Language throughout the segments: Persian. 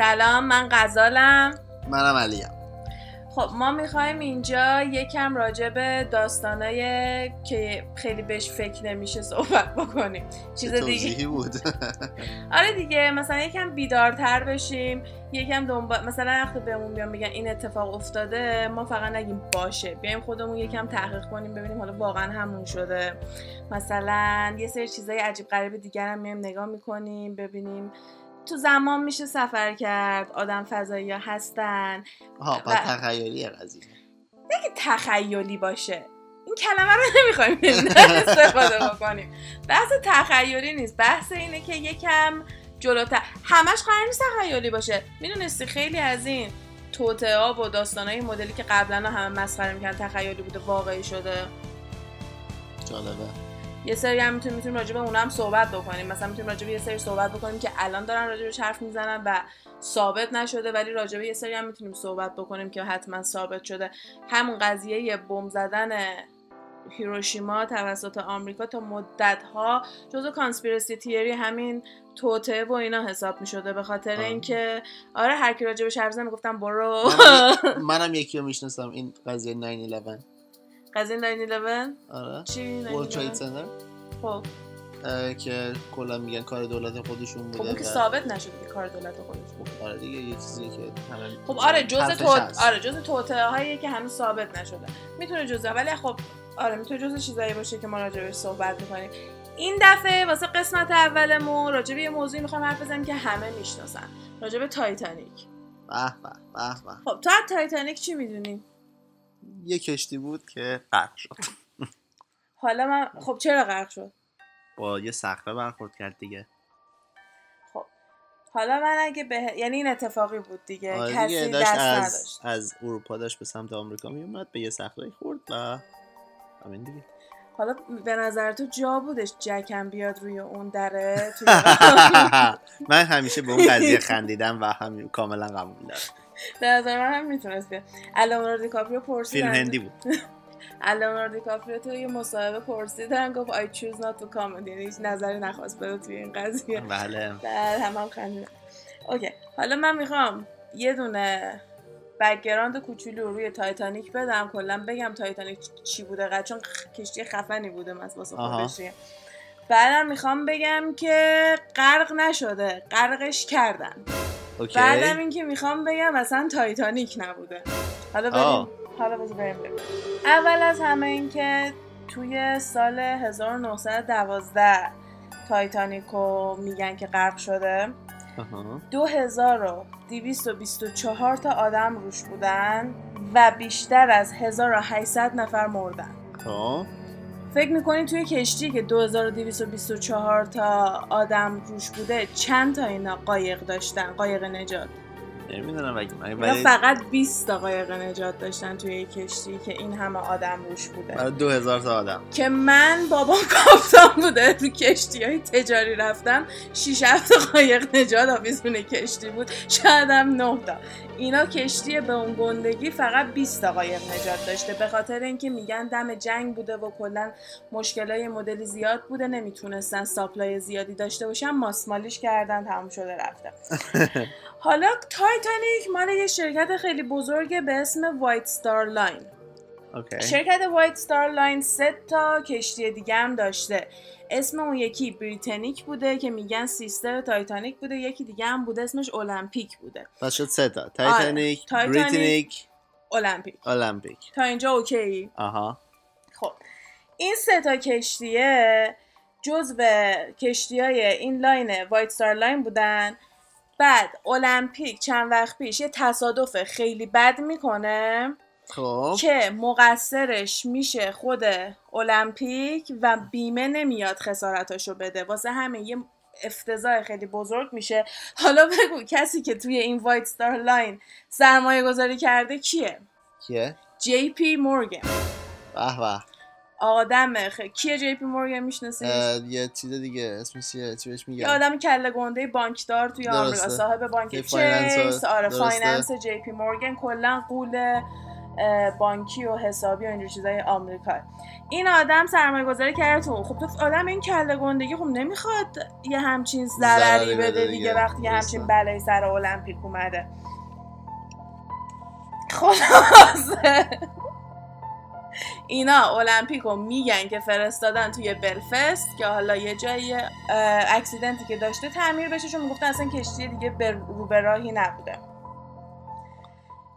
سلام من غزالم. منم علیم. خب ما می‌خوایم اینجا یکم راجع به داستانای که خیلی بهش فکر نمیشه صحبت بکنیم. چیز دیگه. بود؟ آره دیگه مثلا یکم بیدارتر بشیم یکم دنبال مثلا وقتی بهمون بیان میگن این اتفاق افتاده ما فقط نگیم باشه. بیایم خودمون یکم تحقیق کنیم ببینیم حالا واقعا همون شده. مثلا یه سری چیزای عجیب غریب دیگر هم میایم نگاه می‌کنیم ببینیم تو زمان میشه سفر کرد آدم فضایی ها هستن ها و- تخیلی قضیه. که تخیلی باشه این کلمه رو نمی‌خوایم استفاده بکنیم. بحث تخیلی نیست بحث اینه که یکم جلوتر. همش قرار نیست تخیلی باشه. می‌دونستی خیلی از این توطعه ها و داستان های مدلی که قبلا همه مسخره می‌کنن تخیلی بوده واقعی شده. جالبه. یه سری هم می‌تونیم می‌تونیم راجع به اونا هم صحبت بکنیم. مثلا می‌تونیم راجع به یه سری صحبت بکنیم که الان دارن راجع بهش حرف می‌زنن و ثابت نشده ولی راجع به یه سری هم می‌تونیم صحبت بکنیم که حتما ثابت شده. همون قضیه بمب زدن هیروشیما توسط آمریکا تا مدت ها جزو کانسپیرسی تیوری همین توطعه و اینا حساب می شده به خاطر. اینکه آره هر کی راجع بهش حرف زنه می‌گفتم برو. منم, منم یکی رو می‌شناسم این قضیه 911 قضیه 911 آره. چی؟ World 9/11 Trade Center. خب. که کلا میگن کار دولت خودشون خب بوده اون که ثابت نشده که کار دولت خودش بود آره دیگه یه چیزیه که همه خب آره جزء تو. آره جزء توطئه هایی که هنوز ثابت نشده. می‌تونه جزء ولی خب آره می‌تونه جزء چیزایی باشه که ما راجع بهش صحبت می‌کنیم. این دفعه واسه قسمت اولمون راجع به یه موضوعی می‌خوایم حرف بزنیم که همه می‌شناسن. راجع به تایتانیک. به به به خب تو از تایتانیک چی می‌دونی؟ یه کشتی بود که غرق شد. حالا من خب چرا غرق شد؟ با یه صخره برخورد کرد دیگه. خب. حالا من اگه به یعنی این اتفاقی بود دیگه. آره کسی دیگه داشت دست از نداشت. از اروپا داشت به سمت آمریکا میومد به یه صخره خورد و همین دیگه. حالا به نظر تو جا بودش جکم بیاد روی اون دره؟ من همیشه به اون قضیه خندیدم و همین کاملا قبول دارم. به نظر من هم می‌تونست بیاد. الان دیکاپریو پرسیدن فیلم هندی بود. الان دیکاپریو تو یه مصاحبه پرسیدن گفت I choose not to comment. یعنی هیچ نظری نخواست بده توی این قضیه. بله. بعد هم هم خندیدن. اوکی. حالا من می‌خوام یه دونه background کوچولو روی تایتانیک بدم. کلا بگم تایتانیک چی بوده؟ قد چون کشتی خفنی بوده واسه آها. خودش دیگه. بعدم می‌خوام بگم که غرق نشده. غرقش کردن. okay بعدم اینکه می‌خوام بگم اصلا تایتانیک نبوده حالا آه. بریم حالا بریم. اول از همه اینکه توی سال 1912 تایتانیکو میگن که غرق شده آها. 2224 تا آدم روش بودن و بیشتر از 1800 نفر مردن خب فکر می‌کنین توی کشتی که 2224 تا آدم روش بوده چند تا اینا قایق داشتن؟ قایق نجات. نمی‌دونم اگه اینا ولی فقط 20 تا قایق نجات داشتن توی یک کشتی که این همه آدم روش بوده. برای دو هزار تا آدم. که من بابام کاپتان بوده تو کشتی های تجاری رفتم 6 7 قایق نجات آویزون کشتی بود شاید هم 9 تا. اینا کشتی به اون گندگی فقط 20 تا قایق نجات داشته به خاطر اینکه میگن دم جنگ بوده و کلا مشکلای مدلی زیاد بوده نمی‌تونستن supply زیادی داشته باشن ماسمالیش کردن تموم شده رفته. حالا تایتانیک مال یه شرکت خیلی بزرگه به اسم وایت ستار لاین okay. شرکت وایت ستار لاین سه تا کشتی دیگه هم داشته. اسم اون یکی بریتانیک بوده که میگن sister تایتانیک بوده. یکی دیگه هم بوده اسمش المپیک بوده. پس شد سه تا. تایتانیک تایتانیک. بریتانیک المپیک المپیک تا اینجا okay. آها. خب. این سه تا کشتیه جزو کشتی های این لاین وایت ستار لاین بودن. بعد المپیک چند وقت پیش یه تصادف خیلی بد می‌کنه خب. که مقصرش میشه خود المپیک و بیمه نمیاد خسارتاشو بده. واسه همه یه افتضاح خیلی بزرگ میشه. حالا بگو کسی که توی این وایت ستار لاین سرمایه گذاری کرده کیه؟ کیه؟ جی پی مورگن. به به. آدم خ... کیه جی پی مورگن میشناسیش اه، یه چیز دیگه اسمش چیه چی بهش یه میگن آدم کله گنده بانکدار توی. آمریکا. صاحب بانک چیس آره. finance جی پی مورگن کلا غول بانکی و حسابی و اینجور چیزای آمریکا. این آدم سرمایه گذاری کرده تو. خب تو آدم این کله گندگی خب نمی‌خواد یه همچین ضرری بده بده دیگه. دیگه. وقتی یه همچین. بلایی سر المپیک اومده. خلاصه اینا المپیک رو میگن که فرستادن توی بلفست که حالا یه جایی اکسیدنتی که داشته تعمیر بشه چون می‌گفتن اصلا کشتی دیگه رو به راهی نبوده.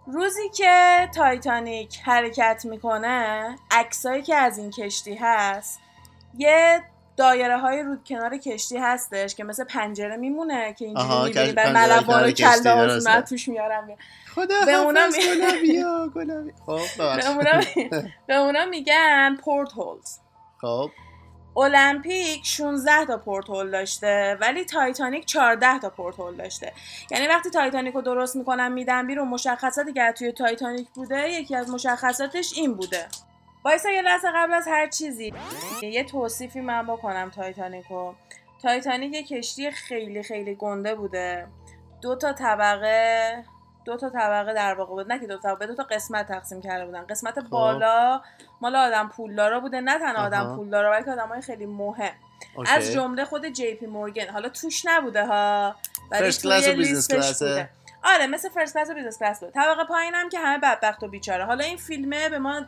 روزی که تایتانیک حرکت می‌کنه عکسایی که از این کشتی هست یه دایره های رو کنار کشتی هستش که مثل پنجره میمونه که اینجوری می‌بینی. پنجره ملوان و کله درسته. من توش میارم. خدا به گلابیا خب به اونا میگن portholes خب. المپیک 16 تا porthole داشته ولی تایتانیک 14 تا porthole داشته. یعنی وقتی تایتانیک رو درست می‌کنن میدن بیرون مشخصاتی که توی تایتانیک بوده یکی از مشخصاتش این بوده. وایسا یه لحظه قبل از هر چیزی یه توصیفی من بکنم تایتانیک رو تایتانیک یه کشتی خیلی خیلی گنده بوده. دو تا طبقه دو تا طبقه در واقع بود. نه که دو تا طبقه دو تا قسمت تقسیم کرده بودن. قسمت بالا مال آدم پولدارا بوده. نه تنها آدم. پولدارا بلکه آدمای خیلی مهم. okay. از جمله خود جی پی مورگن. حالا توش نبوده ها ولی توی لیستش classه؟ بوده. آره مثل first class و business class بود. طبقه پایینم که همه بدبخت و بیچاره. حالا این فیلمه به ما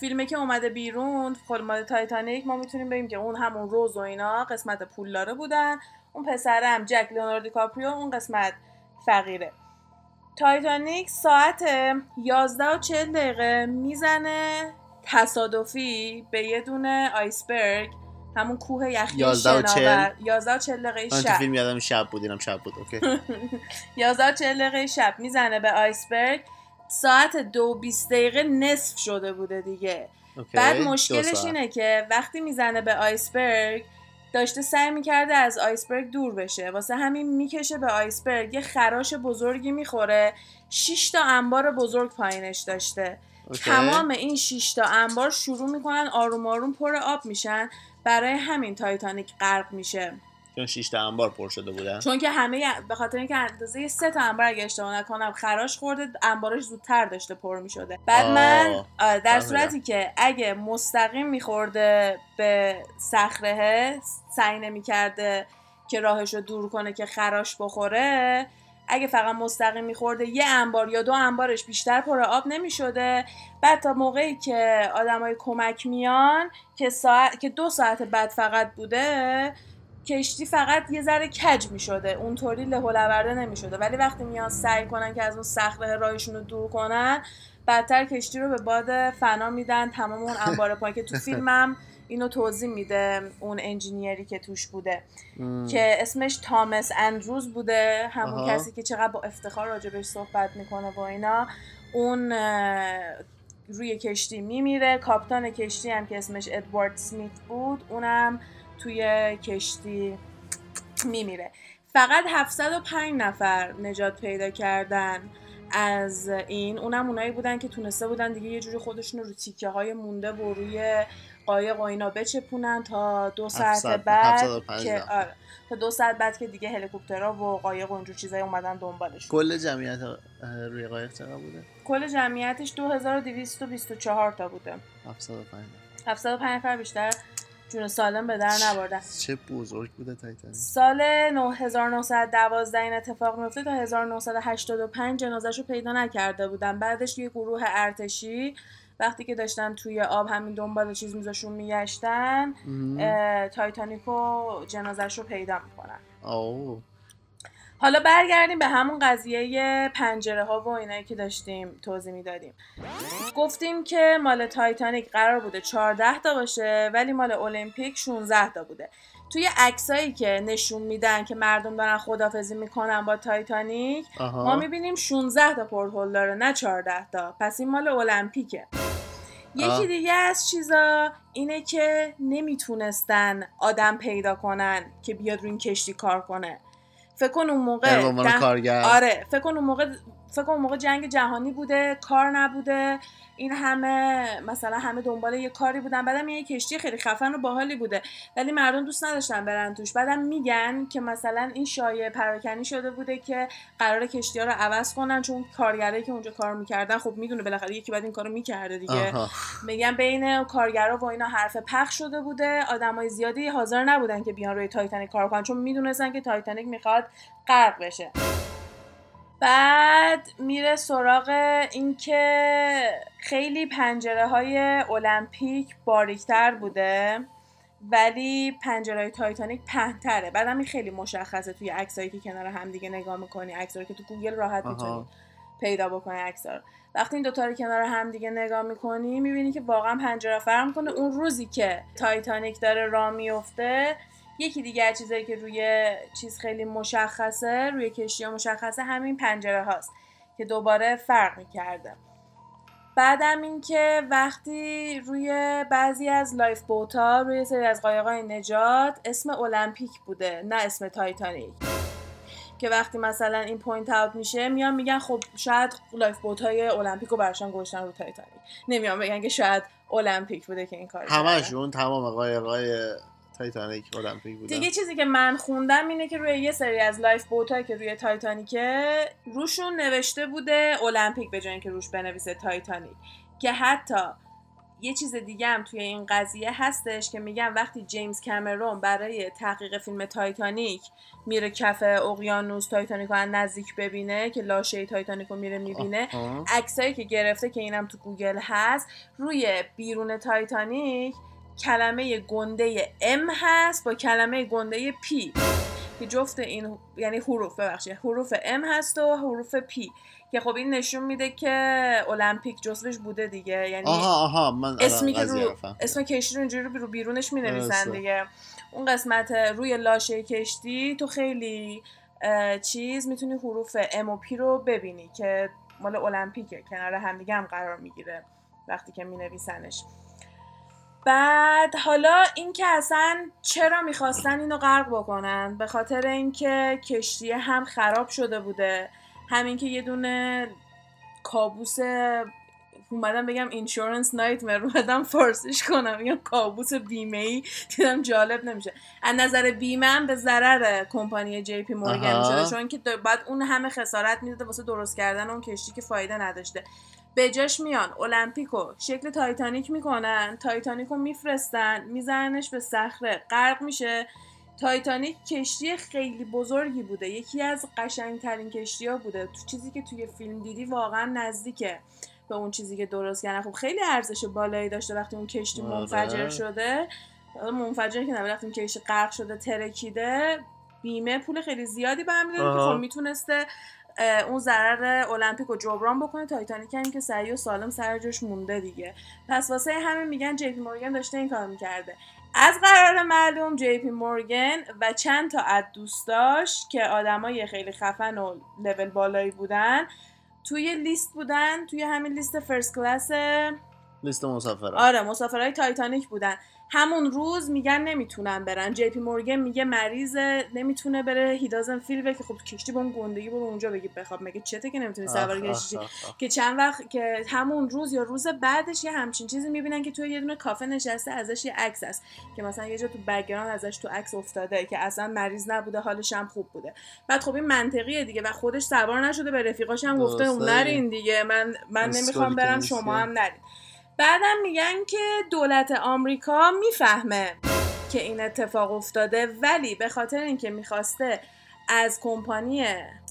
فیلمه که اومده بیرون خود مال تایتانیک ما می‌تونیم بگیم که اون همون روز و اینا قسمت پولداره بودن. اون پسرم جک لیوناردو دیکاپریو اون قسمت فقیره. تایتانیک ساعت 11 و 40 دقیقه می‌زنه تصادفی به یه دونه iceberg همون کوه یخی 11 و 40. شناور 11 و 40 دقیقه شب. فیلم یادم شب بود اینم شب بود okay. 11 و 40 دقیقه شب می‌زنه به iceberg. ساعت دو 20 دقیقه نصف شده بوده دیگه okay. بعد مشکلش. اینه که وقتی می‌زنه به iceberg داشته سعی می‌کرده از iceberg دور بشه واسه همین می‌کشه به iceberg یه خراش بزرگی می‌خوره 6 تا انبار بزرگ پایینش داشته okay. تمام این 6 تا انبار شروع می‌کنن آروم آروم پر آب میشن برای همین تایتانیک غرق میشه چون شیش تا انبار پر شده بودن. چون که همه به خاطر اینکه اندازه سه تا انبار اگه اشتباه نکنم خراش خورده انبارش زودتر داشته پر می‌شده. بعد آه، من آره، در. صورتی که اگه مستقیم میخورده به صخره سعی نمی‌کرده که راهش رو دور کنه که خراش بخوره اگه فقط مستقیم میخورده یه انبار یا دو انبارش بیشتر پر آب نمی‌شده. بعد تا موقعی که آدمای کمک میان که ساعت که دو ساعت بعد فقط بوده کشتی فقط یه ذره کج می شده اونطوری له و لورده نمی شده ولی وقتی میان سعی کنن که از اون صخره راهشون رو دور کنن بدتر کشتی رو به باد فنا میدن. تمام اون انبار پایین که تو فیلمم اینو توضیح میده اون انجینیری که توش بوده. م. که اسمش تامس اندروز بوده. همون آها. کسی که چقدر با افتخار راجبش صحبت می‌کنه با اینا. اون روی کشتی میمیره. کاپتان کشتی هم که اسمش ادوارد سمیت بود اونم توی کشتی میمیره. فقط 705 نفر نجات پیدا کردن از این. اونم اونایی بودن که تونسته بودن دیگه یه جوری خودشون رو تیکه های مونده و روی قایق و اینا بچپونن تا دو ساعت 700 بعد 705 که. آره. تا دو ساعت بعد که دیگه هلیکوپترها و قایق و اینجور چیزایی اومدن دنبالش کل جمعیت روی قایق چقدر بوده؟ کل جمعیتش 2224 تا بوده. 705 705 نفر بیشتر؟ جون سالم به در نبردن. چه بزرگ بوده تایتانیک. سال 1912 این اتفاق میفته تا 1985 جنازش رو پیدا نکرده بودن. بعدش یه گروه ارتشی وقتی که داشتن توی آب همین دنبال چیز میزاشون میگشتن. تایتانیک و جنازش رو پیدا می‌کنن. اوه حالا برگردیم به همون قضیه پنجره ها و اینایی که داشتیم توضیح می‌دادیم. گفتیم که مال تایتانیک قرار بوده 14 تا باشه ولی مال المپیک 16 تا بوده. توی عکسایی که نشون میدن که مردم دارن خدافزی می‌کنن با تایتانیک ما آها می‌بینیم 16 تا porthole داره نه 14 تا. پس این مال المپیکه. یکی. دیگه از چیزا اینه که نمی‌تونستن آدم پیدا کنن که بیاد روی این کشتی کار کنه. فکر کن اون موقع یعنی ده- کارگر. آره فکر کن اون موقع فکر کنم موقع جنگ جهانی بوده کار نبوده. این همه مثلا همه دنبال یه کاری بودن. بعدم یه کشتی خیلی خفن و باحالی بوده. ولی مردم دوست نداشتن برن توش. بعدم میگن که مثلا این شایعه پراکنی شده بوده که قرار کشتی ها رو عوض کنن چون کارگرایی که اونجا کار می‌کردن خب می‌دونه بالاخره یکی بعد این کارو می‌کرده دیگه. آها. میگن بین کارگرا و اینا حرف پخش شده بوده. آدمای زیادی حاضر نبودن که بیان روی تایتانیک کار کنن چون می‌دونستن که تایتانیک می‌خواد غرق بشه. بعد میره سراغ اینکه خیلی پنجره های المپیک باریکتر بوده ولی پنجره های تایتانیک پهنتره. بعد این خیلی مشخصه توی عکسایی که کنار هم دیگه نگاه می‌کنی عکسایی که تو گوگل راحت. می‌تونی پیدا بکنی عکسا رو. وقتی این دوتا رو کنار هم دیگه نگاه می‌کنی می‌بینی که واقعا پنجره فرق می‌کنه. اون روزی که تایتانیک داره راه میفته یکی دیگه چیزایی که روی چیز خیلی مشخصه روی کشتی ها مشخصه همین پنجره هاست که دوباره فرق می‌کرده. بعدم اینکه وقتی روی بعضی از lifeboat ها روی سری از قایقای نجات اسم المپیک بوده نه اسم تایتانیک. که وقتی مثلا این point out میشه میان میگن خب شاید lifeboat های المپیک رو برشان گذاشتن رو تایتانیک. نمیان بگن که شاید المپیک بوده که این کار همشون تمام قایقای تایتانیک المپیک بودن دیگه چیزی که من خوندم اینه که روی یه سری از lifeboat که روی تایتانیکه روشون نوشته بوده المپیک به جای اینکه روش بنویسه تایتانیک که حتی یه چیز دیگه هم توی این قضیه هستش که میگن وقتی جیمز کامرون برای تحقیق فیلم تایتانیک میره کف اقیانوس تایتانیک رو نزدیک ببینه که لاشه تایتانیک رو میره می‌بینه. عکسایی که گرفته که اینم تو گوگل هست روی بیرون تایتانیک کلمه گنده M هست با کلمه گنده P. که جفت این یعنی حروف ببخشید. حروف M هست و حروف P. که خب این نشون میده که المپیک جزوش بوده دیگه. یعنی آها آها من اسمی که رو. اسم کشتی رو اینجوری رو بیرونش می نویسن. دیگه. اون قسمت روی لاشه کشتی تو خیلی چیز می‌تونی حروف ام و پی رو ببینی که مال المپیکه. کنار همدیگه هم قرار می‌گیره وقتی که می نویسنش بعد حالا این که اصلا چرا می‌خواستن اینو غرق بکنن؟ به خاطر اینکه کشتی هم خراب شده بوده. همین که یه دونه کابوس اومدم بگم اینشورنس نایتمر اومدم فارسیش کنم. یا کابوس بیمه ای دیدم جالب نمیشه. از نظر بیمه هم به ضرر کمپانی جی پی مورگان. می‌شده. چون که بعد اون همه خسارت می‌داده واسه درست کردن اون کشتی که فایده نداشته. به جاش میان. المپیکو شکل تایتانیک می‌کنن. تایتانیکو میفرستن. میزننش به صخره. غرق میشه. تایتانیک کشتی خیلی بزرگی بوده. یکی از قشنگترین کشتی ها بوده. تو چیزی که توی فیلم دیدی واقعا نزدیکه به اون چیزی که درست کردن. خب خیلی ارزش بالایی داشته وقتی اون کشتی آره. منفجر شده. منفجر که نه وقتی اون کشتی غرق شده ترکیده بیمه پول خیلی زیادی برمیداره که آها. خب می‌تونسته اون ضرر المپیک رو جبران بکنه. تایتانیک هم که سریع و سالم سر جاش مونده دیگه. پس واسه همین میگن جی پی مورگان داشته این کار می‌کرده. از قرار معلوم جی پی مورگان و چند تا از دوستاش که آدمای خیلی خفن و لول بالایی بودن توی لیست بودن توی همین لیست first class لیست مسافران آره مسافرهای تایتانیک بودن. همون روز میگن نمی‌تونن برن. جی پی مورگان میگه مریضه نمی‌تونه بره. هیدازن فیل که خب کشتی با اون گندگی برو اونجا بگی بخواب. مگه چته که نمی‌تونی سوار کشتی. که چند وقت که همون روز یا روز بعدش یه همچین چیزی می‌بینن که توی یه دونه کافه نشسته ازش یه عکس هست. که مثلا یه جا تو background ازش تو عکس افتاده که اصلا مریض نبوده حالش هم خوب بوده. بعد خب این منطقیه دیگه و خودش سوار نشده به رفیقاش هم گفته اون. نرین دیگه من من نمی‌خوام برم شما. هم نرین. بعدم میگن که دولت آمریکا می‌فهمه که این اتفاق افتاده ولی به خاطر اینکه می‌خواسته از کمپانی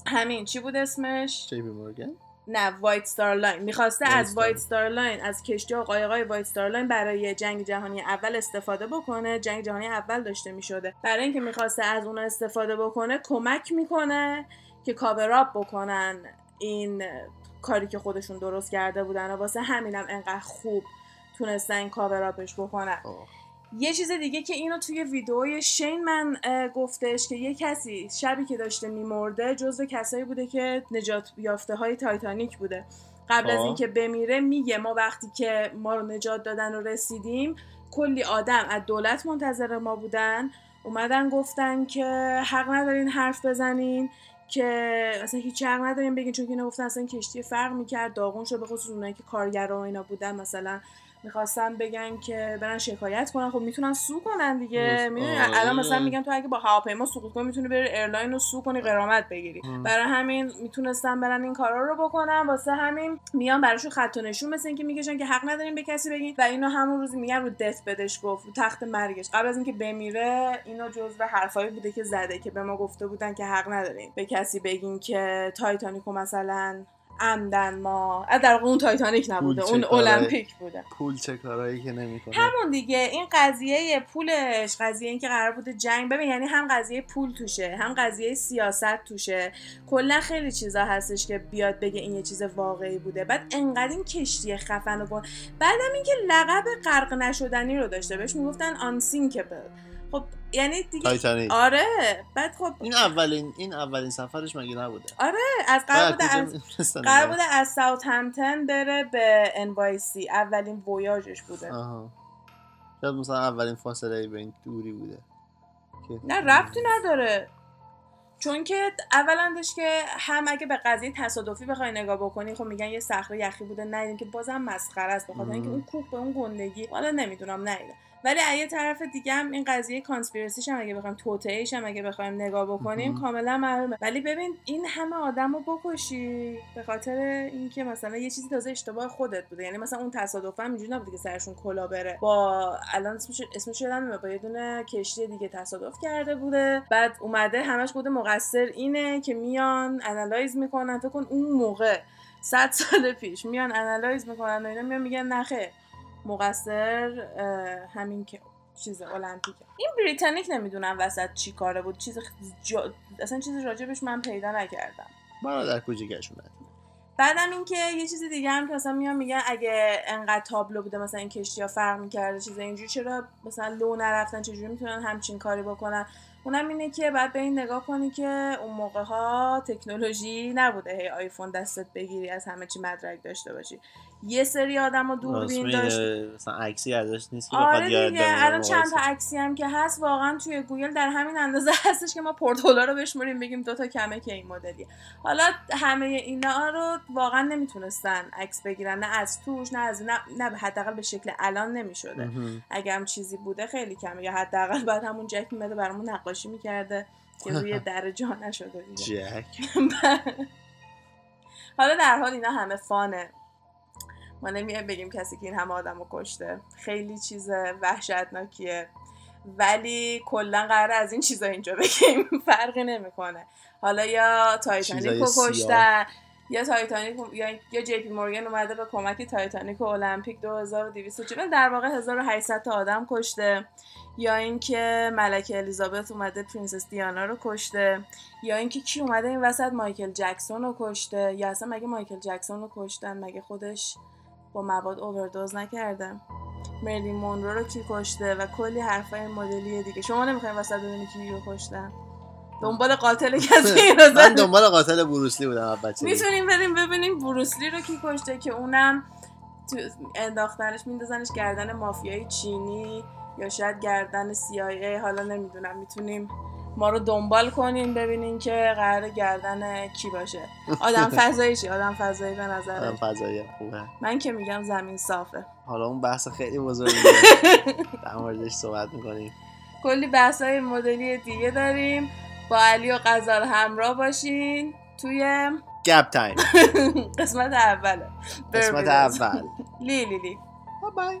همین چی بود اسمش؟ جی پی مورگان نه وایت ستار لاین. می‌خواسته وایت از. وایت ستار لاین از کشتی و قایقای وایت ستار لاین برای جنگ جهانی اول استفاده بکنه. جنگ جهانی اول داشته می‌شده. برای اینکه می‌خواسته از اون استفاده بکنه کمک می‌کنه که cover up بکنن این کاری که خودشون درست کرده بودن و واسه همینم انقدر خوب تونستن کاورابش بکنن آه. یه چیز دیگه که اینو توی ویدئوی شین من گفتش که یه کسی شبی که داشته میمرده جزو کسایی بوده که نجات یافته های تایتانیک بوده قبل از آه. اینکه بمیره میگه ما وقتی که ما رو نجات دادن و رسیدیم کلی آدم از دولت منتظر ما بودن اومدن گفتن که حق ندارین حرف بزنین که اصلا هیچ حق نداریم بگین چون که اینا گفتن اصلا کشتی فرق می‌کرد داغون شد به خصوص اونایی که کارگرا و اینا بودن مثلا می‌خواستن بگن که برن شکایت کنن خب می‌تونن sue کنن دیگه. می‌دونی؟ الان مثلا میگن تو اگه با هواپیما سقوط کنی می‌تونی بری airline رو sue کنی غرامت بگیری. برای همین می‌تونستن برن این کارا رو بکنن. واسه همین میان براشون خط و نشون مثل اینکه می‌کشن که حق نداریم به کسی بگین. و اینو همون روزی میگن رو death bedش گفت رو تخت مرگش. قبل از اینکه بمیره اینو جزو حرفایی بوده که زده که به ما گفته بودن که حق نداریم به کسی بگین که تایتانیکو مثلا عمدن ما. در واقع اون تایتانیک نبوده اون المپیک بوده. پول چه کارایی که نمی‌کنه. همون دیگه این قضیه پولش قضیه اینکه قرار بوده جنگ ببین یعنی هم قضیه پول توشه هم قضیه سیاست توشه. کلا خیلی چیزا هستش که بیاد بگه این یه چیز واقعی بوده. بعد انقدر این کشتی خفن و بعدم اینکه لقب غرق نشدنی رو داشته. بهش می‌گفتن unsinkable خب یعنی دیگه تایتانیک. آره بعد خب این اولین این اولین سفرش مگه نبوده؟ آره از قرار بوده از قرار بوده از ساوت همتن بره به انوایسی اولین ویاژش بوده. آها. شاید مثلا اولین فاصله به این دوری بوده. نه ربطی نداره. چون که اولا داشت که هم اگه به قضیه تصادفی بخوای نگاه بکنی خب میگن یه صخره یخی بوده ندیدیم که بازم مسخره است بخاطر اینکه اون کوه به اون گندگی حالا نمی‌دونم ندیدم ولی از یه طرف دیگه هم این قضیه conspiracyش هم اگه بخوایم توطئهش هم اگه بخوایم نگاه بکنیم کاملا معلومه. ولی ببین این همه آدم رو بکشی به خاطر اینکه مثلا یه چیزی تازه اشتباه خودت بوده. یعنی مثلا اون تصادف هم اینجوری نبوده که سرشون کلا بره. با الان اسمش اسمش یادم با یه دونه کشتی دیگه تصادف کرده بوده. بعد اومده همش بوده مقصر اینه که میان analyze می‌کنن. فکر کن اون موقع صد سال پیش میان analyze می‌کنن و اینا میان میگن نخه مقصر همین که چیز المپیکه. این بریتانیک نمی‌دونم وسط چی کاره بود. چیز جا... اصلا چیزی راجبش من پیدا نکردم. برادر کوچیکشون بعدم اینکه یه چیز دیگه هم که مثلا میان میگن اگه انقدر تابلو بوده مثلا این کشتی ها فرق می‌کرده چیز اینجوری چرا مثلا لو نرفتن چجوری می‌تونن همچین کاری بکنن؟ اونم اینه که بعد به این نگاه کنی که اون موقع ها تکنولوژی نبوده. هی آیفون دستت بگیری از همه چی مدرک داشته باشی. یه سری آدم دوربین داشت. مثلا عکسی ازش نیست که آره دیگه الان چند تا عکسی هم که هست واقعا توی گوگل در همین اندازه هستش که ما پورتولا رو بشمریم بگیم دوتا کمه که این مدلیه. حالا همه اینا رو واقعا نمی‌تونستن عکس بگیرن نه از توش نه از نه, نه حداقل به شکل الان نمی‌شده. اگه هم چیزی بوده خیلی کمه یا حداقل بعد همون جک میمده برامون نقاشی می‌کرده که روی در جا نشده جک. حالا در حال اینا همه fun ه. ما نمیایم بگیم کسی که این همه آدم رو کشته. خیلی چیز وحشتناکیه. ولی کلا قرار از این چیزا اینجا بگیم. فرقی نمی‌کنه. حالا یا تایتانیک رو کشتن یا تایتانیک یا یا جی پی مورگان اومده به کمک تایتانیک و المپیک 2240 در واقع 1800 تا آدم کشته. یا اینکه ملکه الیزابت اومده پرنسس دیانا رو کشته. یا اینکه کی اومده این وسط مایکل جکسون رو کشته. یا اصلا مگه مایکل جکسون رو کشتن؟ مگه خودش با مواد اووردوز نکرده مرلین مونرو رو کی کشته و کلی حرفای مدلی دیگه. شما نمی‌خواین وسط ببینی کی رو کشتن. دنبال قاتل کسی رو من دنبال قاتل بروسلی بودم بچه می‌تونیم بریم ببینیم بروسلی رو کی کشته که اونم تو انداختنش میندازنش گردن مافیای چینی یا شاید گردن CIA حالا نمی‌دونم. می‌تونیم ما رو دنبال کنین ببینین که قرار گردن کی باشه. آدم فضایی چی؟ آدم فضایی به نظر آدم فضایی خوبه. من که میگم زمین صافه. حالا اون بحث خیلی بزرگی در موردش صحبت می‌کنیم. کلی بحث های مدلی دیگه داریم. با علی و غزال همراه باشین. توی گپ تایم قسمت اوله. قسمت اول. لی لی لی. بای